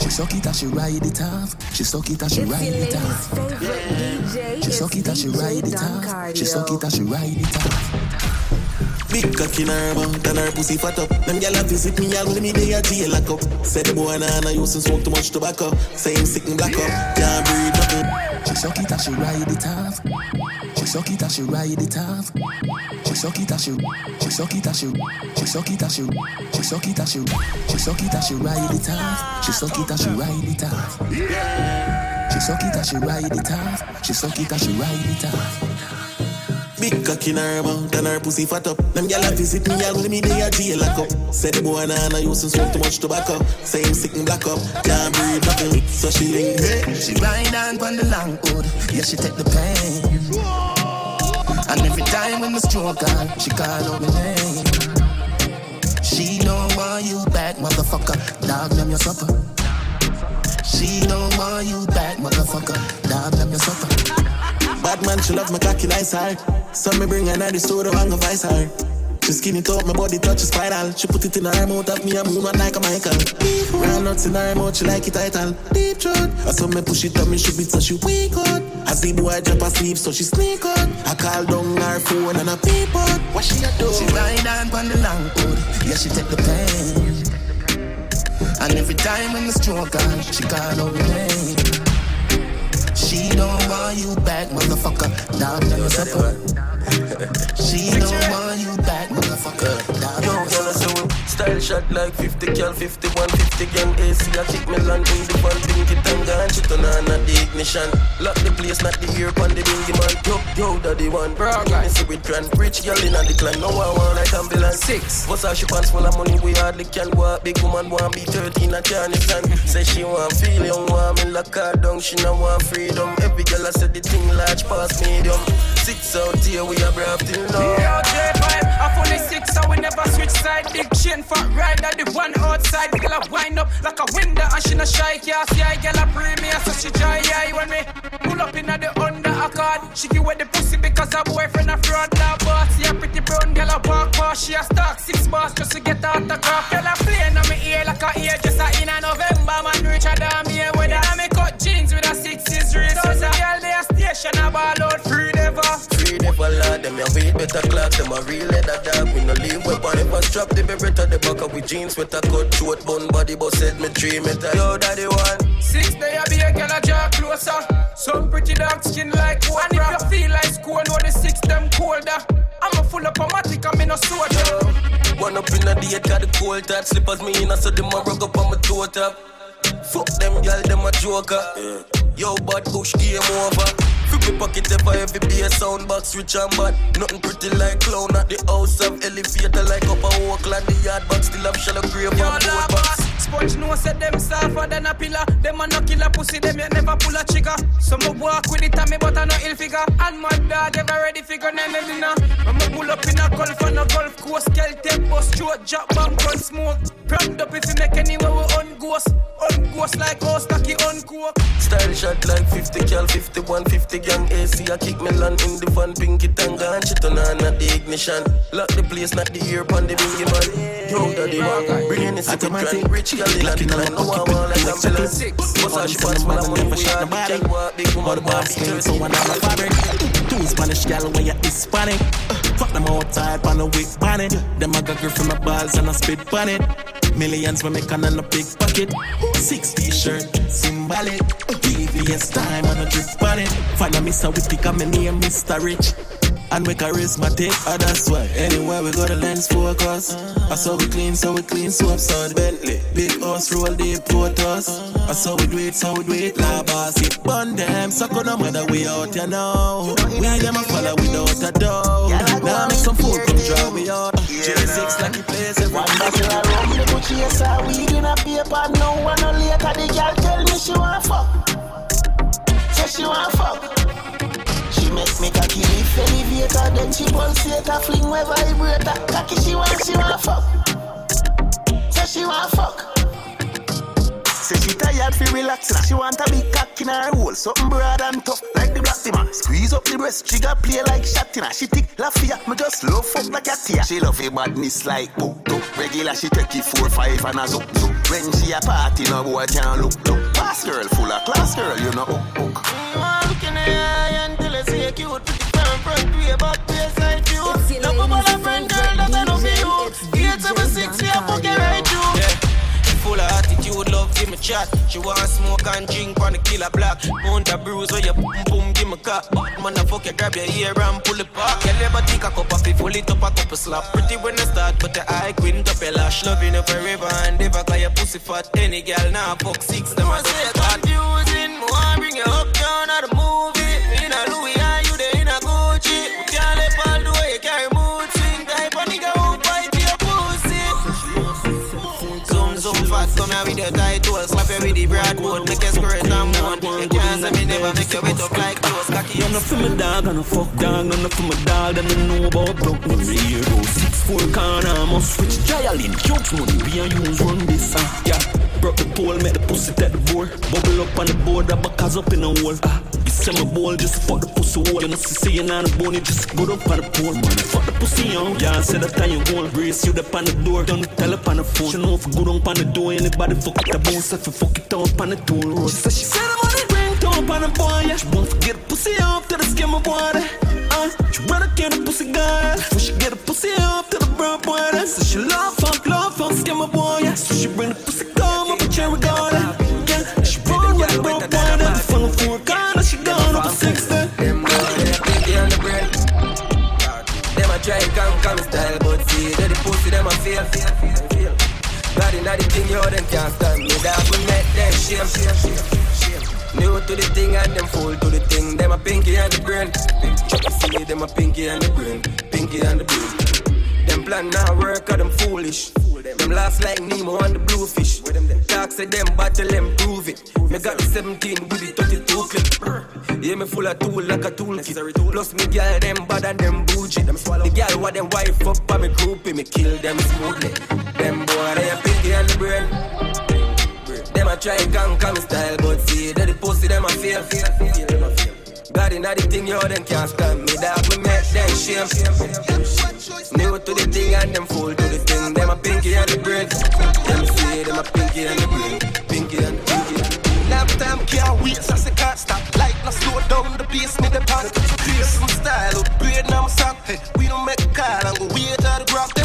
She suck it as she ride it off. She suck it as she ride it off. She suck it as she ride it off. She suck it as she ride it off. Big cock in her mouth and her pussy fat up. Them gyal a visit me all when me day a jail lock up. Say the boy nah nah used to smoke too much tobacco. Say him sick and black up, can't breathe nothing. She suck it as she ride it off. She suck it as she ride it off. She suck it as she, she suck it as she, she suck it as she, she suck it as she, she suck it she ride it off. It as she ride it off. She suck it as she ride it off. She suck it as she ride it off. Big cock in her mouth and her pussy fat up. Them gyal a visit me when me day a jail lock up. Say the boy nah nah used to smoke too much tobacco. Say him sick and black up, can't breathe nothing. So she link me. She ride on on the long hood, yeah she take the pain. And every time when the stroke on, she call out my name. She don't want you back, motherfucker. Dog them your supper. She don't want you back, motherfucker. Dog them your supper. Bad man, she love my cocky nice hard. So me bring her in the store and go vice her. She skin it up, my body touch spiral. She put it in her mouth, of me a one like a Michael. Round nuts in her mouth, she like it title. Deep throat. I saw me push it up, me she beat so she weak out. I see boy drop asleep, so she sneak out. I call down her phone and I peep out. What she a do? She ride on on the long hood, yeah she take the pain. And every time when the stroke on, she call out name. She don't want you back, motherfucker. Never suffer. She don't want you back, Dog Yo, girl, I say we style shot like 50 cal, 51, 50 gang AC. I kick me land in the van, pink it and turn on at the ignition. Lock the place, not the ear on the bingy man. Yo, yo, daddy one. Bro, guys, see with grand. Rich girl in the clan, no one want like ambulance. Six. What's her she pants full of money, we hardly can walk. Big woman want be 13, I can't stand. Say she want feel young, want me lock her down. She no want freedom. Every girl I said the thing large past medium. Six out here, we are brave till now. Yeah, J5, I'm only six, so we never switch side. Big chain, fat rider, the one outside. Girl, I wind up like a window, and she no shy. Can't see I girl, I premier, so she dry eye when me pull up in the under accord. She give away the pussy because her boyfriend a fraud. Now boss, yeah, pretty brown girl, I walk past. She a stock six bars just to get out the car. Girl, I playing on me ear like a ear just a in a November. Man, Richard, I'm here with her. Me cut jeans with a better clock, them a real leather dog. We no leave weapon, never strap the beretta, the back of with jeans with a cut short bun body, but said me three meter. Yo, daddy one. Six day I be a girl a draw closer. Some pretty dark skin like one. And if you feel like school, know the six them colder. I'm a full up of matic, I'm in a soldier. One up in the head, got the cold top slippers, me in a so them a rug up on my toe top. Fuck them gal, them a joker. Yo, bad bush game over. Free me pocket ever every be a sound box rich and bad. Nothing pretty like clown at the house of elevator like up a Oakland. The yard box still have shallow grave and board box. Sponge no said them softer than a pillar. Them a no killer pussy, them yet never pull a trigger. Some a walk with it and me but I no ill figure. And my dog ever ready figure none of dinner. I'ma pull up in a golf on a golf course. Take bus, throat, drop bomb, gun smoke. Brand up if you make anywhere we on ghost. On ghost like house, cocky on coke. Style shot like 50 cal, 51, 50 gang AC. I kick me land in the van, pinky it and gone. She turn on at the ignition. Lock the place, not the ear on the bingy man. Yo, daddy one. Bring in the second Automatic. grand. Rich girl in the clan. No one want like I'm ambulance. Six. What's all she pants, man? I'm money, we are the can walk. Big woman, want be Basket, so 13. one dollar fabric. Two Spanish gal when you Hispanic. Fuck them outside on the wick bonnet. Them a got grip from my balls and I spit on it. Millions we make on a big pocket. Six t-shirt, symbolic. VVS time and a drip on it. Find a Mr. Whippy, come in name Mr. Rich. And we charismatic, oh that's why. Anywhere we go the lens focus. Ah, I saw we clean, so we clean soap son Bentley, big house, roll deep photos I ah, saw we do it, so we do it La boss, it bun them Suck on no matter we out, you know. We them a follow without a doubt. Now make some food, come draw me out. J6 like the place, every One of rum, the Gucci yes, I weed in a paper. No one no later, the girl tell me she want fuck. Say she want fuck. She make me cocky lift elevator, then she pulsate a fling with vibrator. Cocky she want, she want fuck. Say she want fuck. Say she tired fi relax. She want a big cock in her hole, something broad and tough like the black man. Squeeze up the breast, she got play like shatina. She tick lafia, me just love fuck like a tia. She love a badness like book. Regular she take it four five and a zoop zoop. when she a party, no boy can't look, look. Pass girl, full of class girl, you know, hook, hook. Mm, in the eye until I see a cute. Put the front, front, way back, place like you. No bubble a friend, girl, that I know for you. Eight, seven, six, yeah, fuck it right, you. Yeah full of attitude, love, give me chat. She want smoke and drink on the killer block. Mount a bruise or you boom boom, give me cut. Man, I fuck you, grab your ear and pull it back. You never take a cup of it, full it up a cup of slap. Pretty when I start, but the eye quint up your lash. Loving you forever and ever, cause your pussy fat. Any girl now fuck six, them I say confusing. More bring you up, your tight toes. Slap you with the broad make you squirt and moan. You can't say me never make you wet up like clothes. Cocky, I'm not for my dog, I'm not fuck dog. I'm not for my dog, them don't know about broke here go six four corner, must switch Gialin. Jokes money, we and use run this, uh, yeah. Broke the pole, make the pussy take the board. Bubble up on the board, that back up in the hole. Ah, send my ball just fuck the pussy wall. And I see you on the bone, you just go up on the pole, man. Fuck the pussy on. Yeah, I said that time you won't brace you up on the door. Don't tell up on the phone. She know if you go down on the door, anybody fuck it, the bone, if you fuck it up on the toll road. She said she said I'm on the ring, don't on the boy, yeah. She won't forget the pussy off to the skin of water. Uh, she rather get a pussy guy before she get a pussy off yo, them can't stand me. That we make them shame. New to the thing and them fool to the thing. Them a pinky and the brain. See them a pinky and the brain. Pinky and the brain. Them plan now work, or them foolish. Them last like Nemo and the bluefish. Talk say them battle them prove it. Me got the 17 with the 32 clip. Yeah, me full of tool like a toolkit. Plus me girl them bad and them bougie. The girl what them wife up by me groupie. Me kill them smoothly. Them boy they a pinky and the brain. Them a try conquer me style, but see that the pussy them a feel, feel, feel, them feel. God inna the thing, yo, them can't stand me. Dog, we make them shame. New to the thing and them fool to the thing. Them a pinky and the brain. Them see them a pinky and the brain. Pinky and the pinky and the Last time can't wait, so I can't stop. Like no slow down the bass, me the pan. Face some style, upgrade now song. Hey, we don't make a call and go wait out the graph.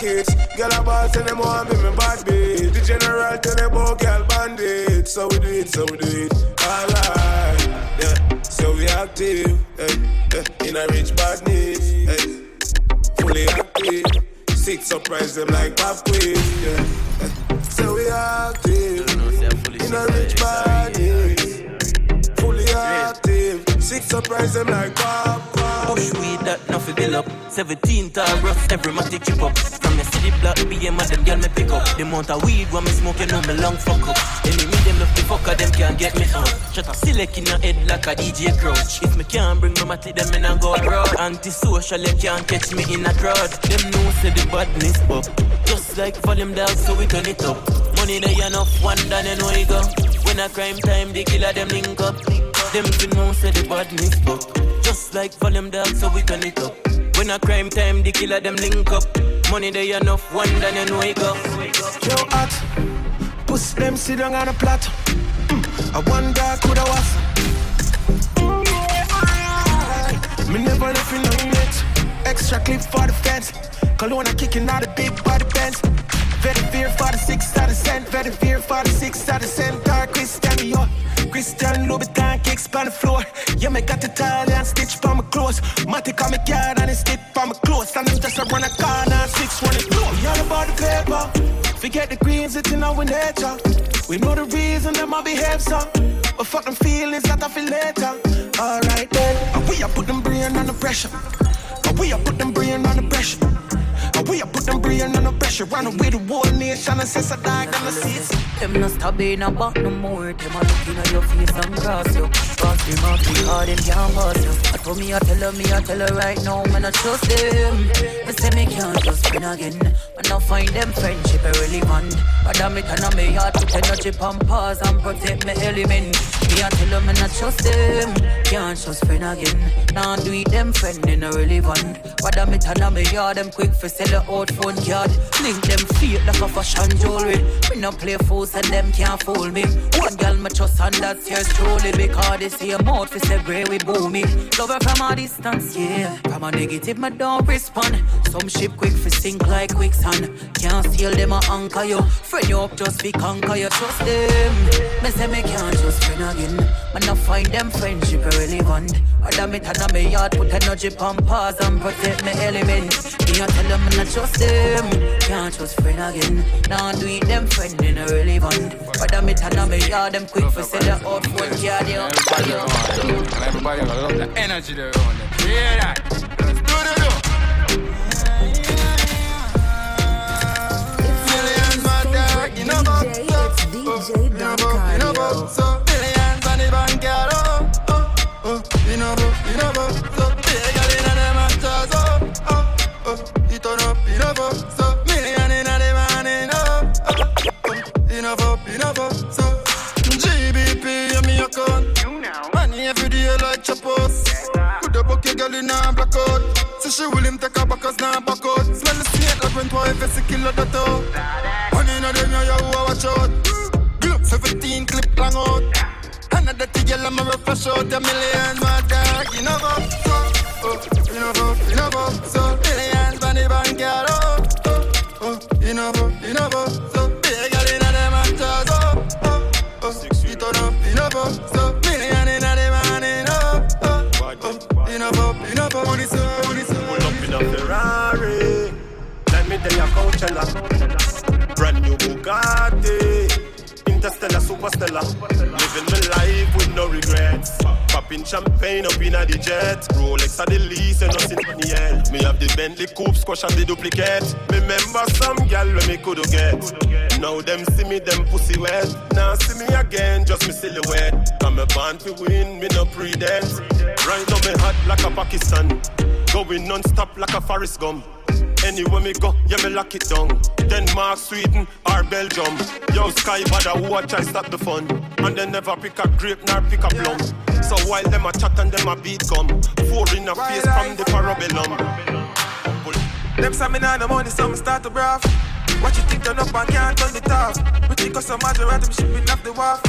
Kids. Girl a boss and them want me my bad bitch. The general tell them about girl bandit. So we do it, so we do it. Alright, yeah. So we active eh, eh, in a rich badness. Eh, fully active. Six surprise them like pop quiz. Yeah. So we active in a rich badness. Six surprise them like pop. pop. Push weed that nothing build up. 17 tall rough, every matic chip up. From the city block, BM and them girl me pick up. The amount of weed when me smoke, you know me long fuck up. Enemy them love the fucker, them can't get me out. Shut a select in your head like a DJ crouch. If me can't bring me matic, them in a go abroad. Antisocial, you can't catch me in a crowd. Them know say the badness up. Just like volume down, so we turn it up. Money they enough, one done and we go. When a crime time, the killer them link up. Them fi know say the badness up. Just like volume down, so we turn it up. When a crime time, the killer them link up. Money they enough, one done and we go. Yo, hot. Push them sit down on a plot. Mm, I wonder could I was. Me never left in no net. Extra clip for the fence. Cologne kicking out the big body pants. Very fear for the six out of cent. Very fear for the six out of cent. Dark Christian Dior. Christian Louboutin kicks on the floor. Yeah, me got Italian stitch for my clothes. Matic on my yard and it's stick for my clothes. And them just a run a corner. Six running low. Y'all about the paper. Forget the green things that's in our nature. We know the reason them I behave so. But fuck them feelings that I feel later. Alright then. And we are put them brain under pressure. And we are put them brain under pressure. And we are them brain under pressure. Run away the whole nation and says I die gonna see it. Them no stop in a back no more. Them a looking at your face and cross you. Cross them up because them can't boss you. I told me I tell her, me I tell her right now, man I trust them. They say me can't just win again. Man I find them friendship irrelevant. Rather me turn on me heart put energy on pause and protect me element. Me I tell them, man I trust them. Can't trust friend again. Now do it them friend in irrelevant. Rather me turn on me yard them quick for sell a out phone card. Link them feet like a fashion jewelry. Me no play fools and them can't fool me. One girl me trust and that's yours truly because they see a mouth for grey we booming. Love her from a distance, yeah. From a negative me don't respond. Some ship quick for sink like quicksand. Can't steal them a anchor you. Friend you up just be conquer you trust them. Me say me can't trust friend again. Man I find them friendship irrelevant. Other me turn on me yard put energy on pause and protect me element. Me I tell them not trust them. Can't trust friend again. Now do it them friend in irrelevant. Other me turn on me yard them quick for sell the out phone card yo. Everybody on it. And everybody gonna love the energy they're on it. Hear that? Let's do the do. Millions my dog, you know about DJ, it's DJ Don You know about so Brand new Bugatti. Interstellar, superstellar. Living my life with no regrets. Popping champagne up in the jet. Rolex are the least and nothing money yet. Me have the Bentley coupe, squash and the duplicate. Remember some gal when me could get. Now them see me, them pussy wet. Now see me again, just me silhouette. I'm a born to win, me no pre-dance. Right now me hot like a Pakistan. Going non-stop like a Forrest Gump. Anywhere me go, yeah me lock it down. Denmark, Sweden, or Belgium. Yo, Sky bother watch I stop the fun. And they never pick a grape nor pick a plum. So while them a chat and them a beat come, four in a face from the parabellum. Them say me nah no money, so me start to braff. What you think turn up and can't turn it off? Pretty cause some matter them shipping off the wharf.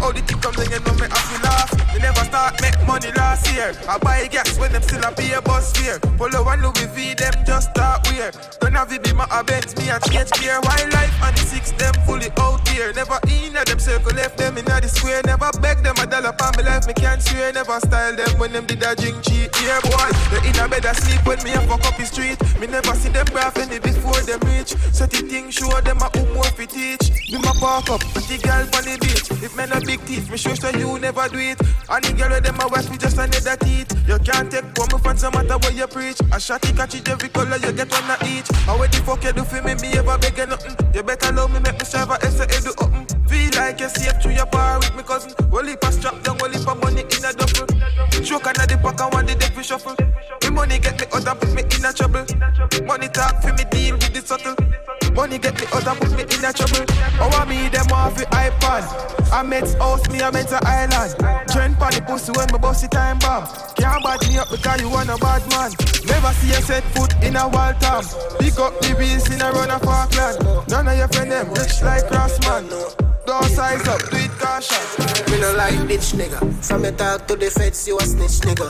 Oh, the then you know me have to laugh. They never start make money last year. I buy gas when them still a pay a bus fare. Polo and Louis V, them just start weird. Don't have it be my Benz, me a change gear. Wildlife and the six, them fully out here. Never in a them circle, left them in the square. Never beg them a dollar for my life, me can't swear. Never style them when them did a drink cheat. Yeah, boy, they in a bed asleep when me a fuck up the street. Me never see them graph any before them reach. So the thing show them a who more fi teach. Me my park up, the girl on the beach. If men a big teeth, me sure so you never do it. And the girl with them a wife, we just another teeth. You can't take one me friends, no matter what you preach. A shotty catch it every color, you get one of each. And what the fuck you do for me, me ever beg you nothing. You better love me, make me strive, I say do open. Feel like you're safe through your bar with me cousin. Only pass strap down, only for money in a duffel. Choke under the pack and one the deck we shuffle. Me money get me out and put me in a trouble. Money talk for me deal with the subtle. Money get me out and put me in a trouble. Oh, I me the iPad. I met house, me I met a island. Trend pan the pussy when me bust the time bomb. Can't bad me up because you want a bad man. Never see a set foot in a wild town. Pick up the wheels in a run of Parkland. None of your friend them rich like Crossman. Don't size up, do it caution. Me no like bitch nigga. From me talk to the feds, you a snitch nigga.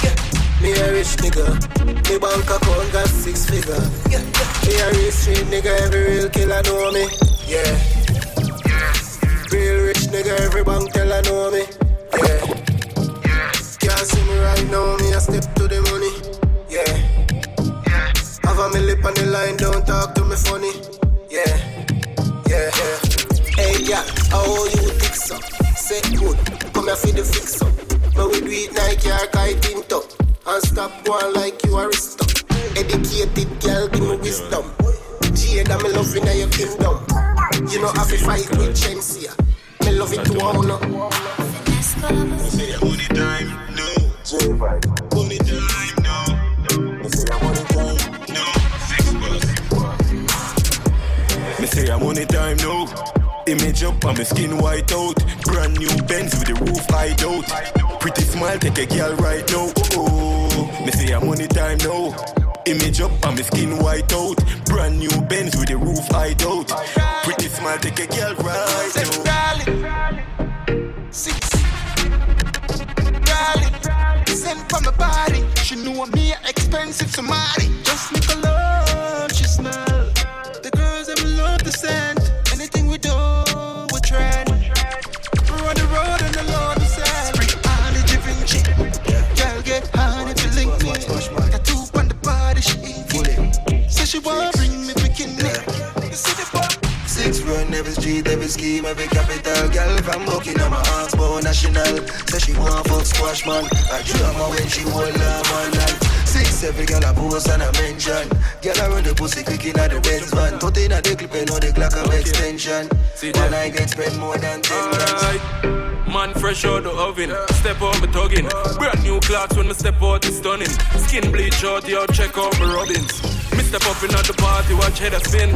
Yeah. Me a rich nigga. Me bank account got six figure. Yeah. Me a real street nigga. Every real killer know me. Yeah. Real rich nigga, every bank tell I know me. Yeah. yeah. Can't see me right now, me a step to the money. Yeah. yeah. Have a me lip on the line, don't talk to me funny. Yeah. Yeah. yeah. Hey, yeah, how you fix up? Say good, come here for the fix up. But we do it like you're kite in top. And stop one like you are stuck. Educated girl, give me wisdom. Jada, me love in your kingdom. You know, I be fight with Chelsea. Me love it to all no. Money time, no. Money time, no. No, six bucks. Me say I'm money time, no. Image up and my skin white out. Brand new Benz with the roof hide out. Pretty smile, take a girl right now. Oh, oh. me say I'm money time now. Image up and my skin white out. Brand new Benz with the roof hide out. Pretty smile, take a girl right now. Darling, six. Darling, sent from my body. She knew me expensive somebody. Just look alone, she smell. The girls that we love the scent. Street, every capital Girl from Buckingham, my Oxbow National. Say she want fuck squash man. I drama when she hold her man like Six every girl a post and a mention. Girl I run the pussy quick at the Benz van. Put in a the clip and know the clock of extension. One I get spend more than ten grand. Man fresh out the oven, step out me tugging. Brand new clocks when me step out is stunning. Skin bleach out, yo, check out my rubbings. Me step up in at the party, watch head a spin.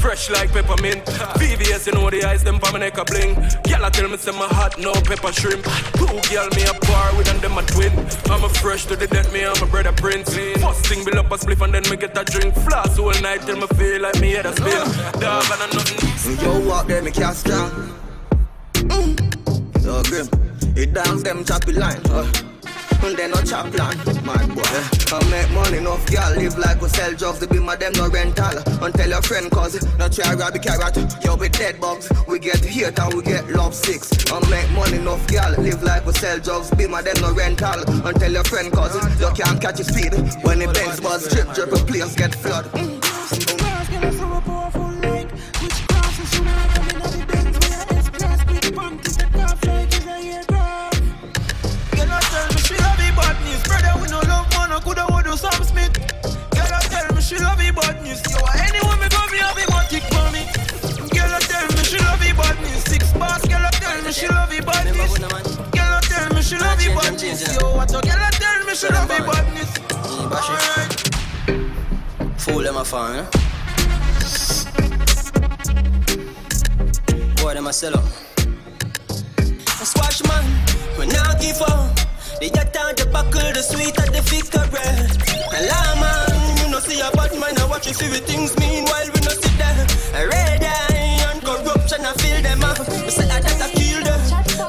Fresh like peppermint. VVS, you know the eyes, them for my neck a bling. Girl, I tell me, say my hot, no pepper shrimp. Two girl, me a bar with and them a twin. I'm a fresh to the death, me, I'm a brother prince. First thing, build up a spliff and then me get a drink. Floss all night till me feel like me head a spin. Dog, and I nothing. Yo, walk there, me can't strong. Mm. So grim. It dance them choppy line. Uh. And then no chop plan, mad boy. I make money enough, girl live like we sell drugs. The be my them no rental. And tell your friend cause no try grab a carrot. Yo, with dead bugs, we get hate and we get love six. I make money enough, girl live like we sell drugs. Be my them no rental. And tell your friend cause you can't catch his speed. When the Benz buzz drip, drip, a place get flood. Mm. Girl, Yo, what a girl, I tell me she love me bad news. Alright. Fool them a fan, eh? Boy, them a sell up. A squash man, we not give up. They The yatta, the buckle, the sweet and the red. A man, you know see a bad man, I watch you see the things meanwhile we no sit there. A red eye and corruption, I feel them up. We say that I kill them.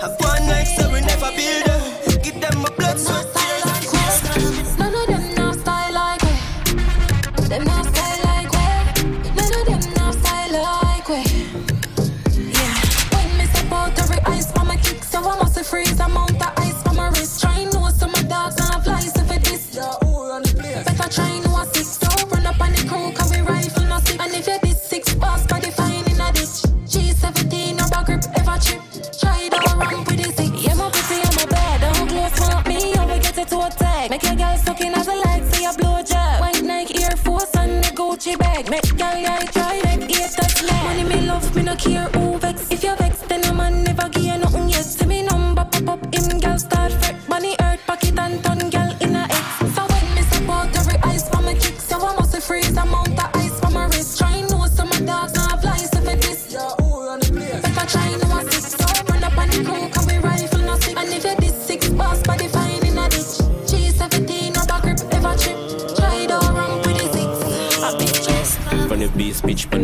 Have one night so we never build them. Give them a sweat,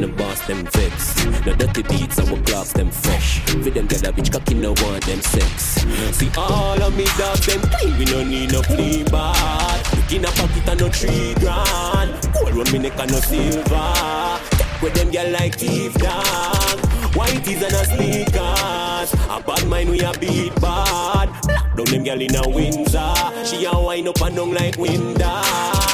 bass the boss, them vex. The dirty beats, our clocks, them fresh. For them a bitch cocky, no want them sex. See all of me dogs, them clean, we no need no flea bar. Look in a pocket and no three grand. Gold run me neck and no silver. With them girl like thief dog. Whiteies and a sneakers. A bad mind we a beat bad. Lock down them girl in a Windsor. She a wind up and down like window.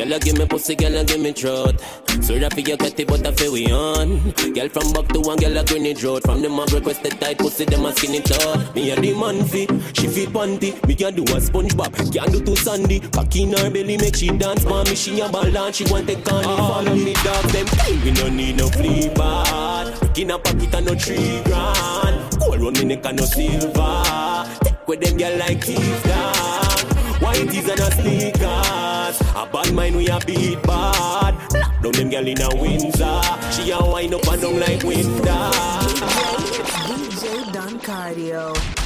Girl, give me pussy, girl, give me throat. So happy you get it, but I feel we on. Girl from back to one, girl a grenade road. From the mag requested tight pussy, them a skinny tall. Me a the man fit, she fit panty. Me can do a SpongeBob, can do two Sandy. Back in her belly, make she dance. Mommy, she a ball and she want take on All of me dog, them we no need no flea bad. In a pocket and no three grand. Gold run me neck and no silver. Take with them girl like thief dog. Whiteies and a sneakers. A bad mind we a beat bad. Down them girl in a Windsor. She a wind up and down like winter. DJ Don Cardio.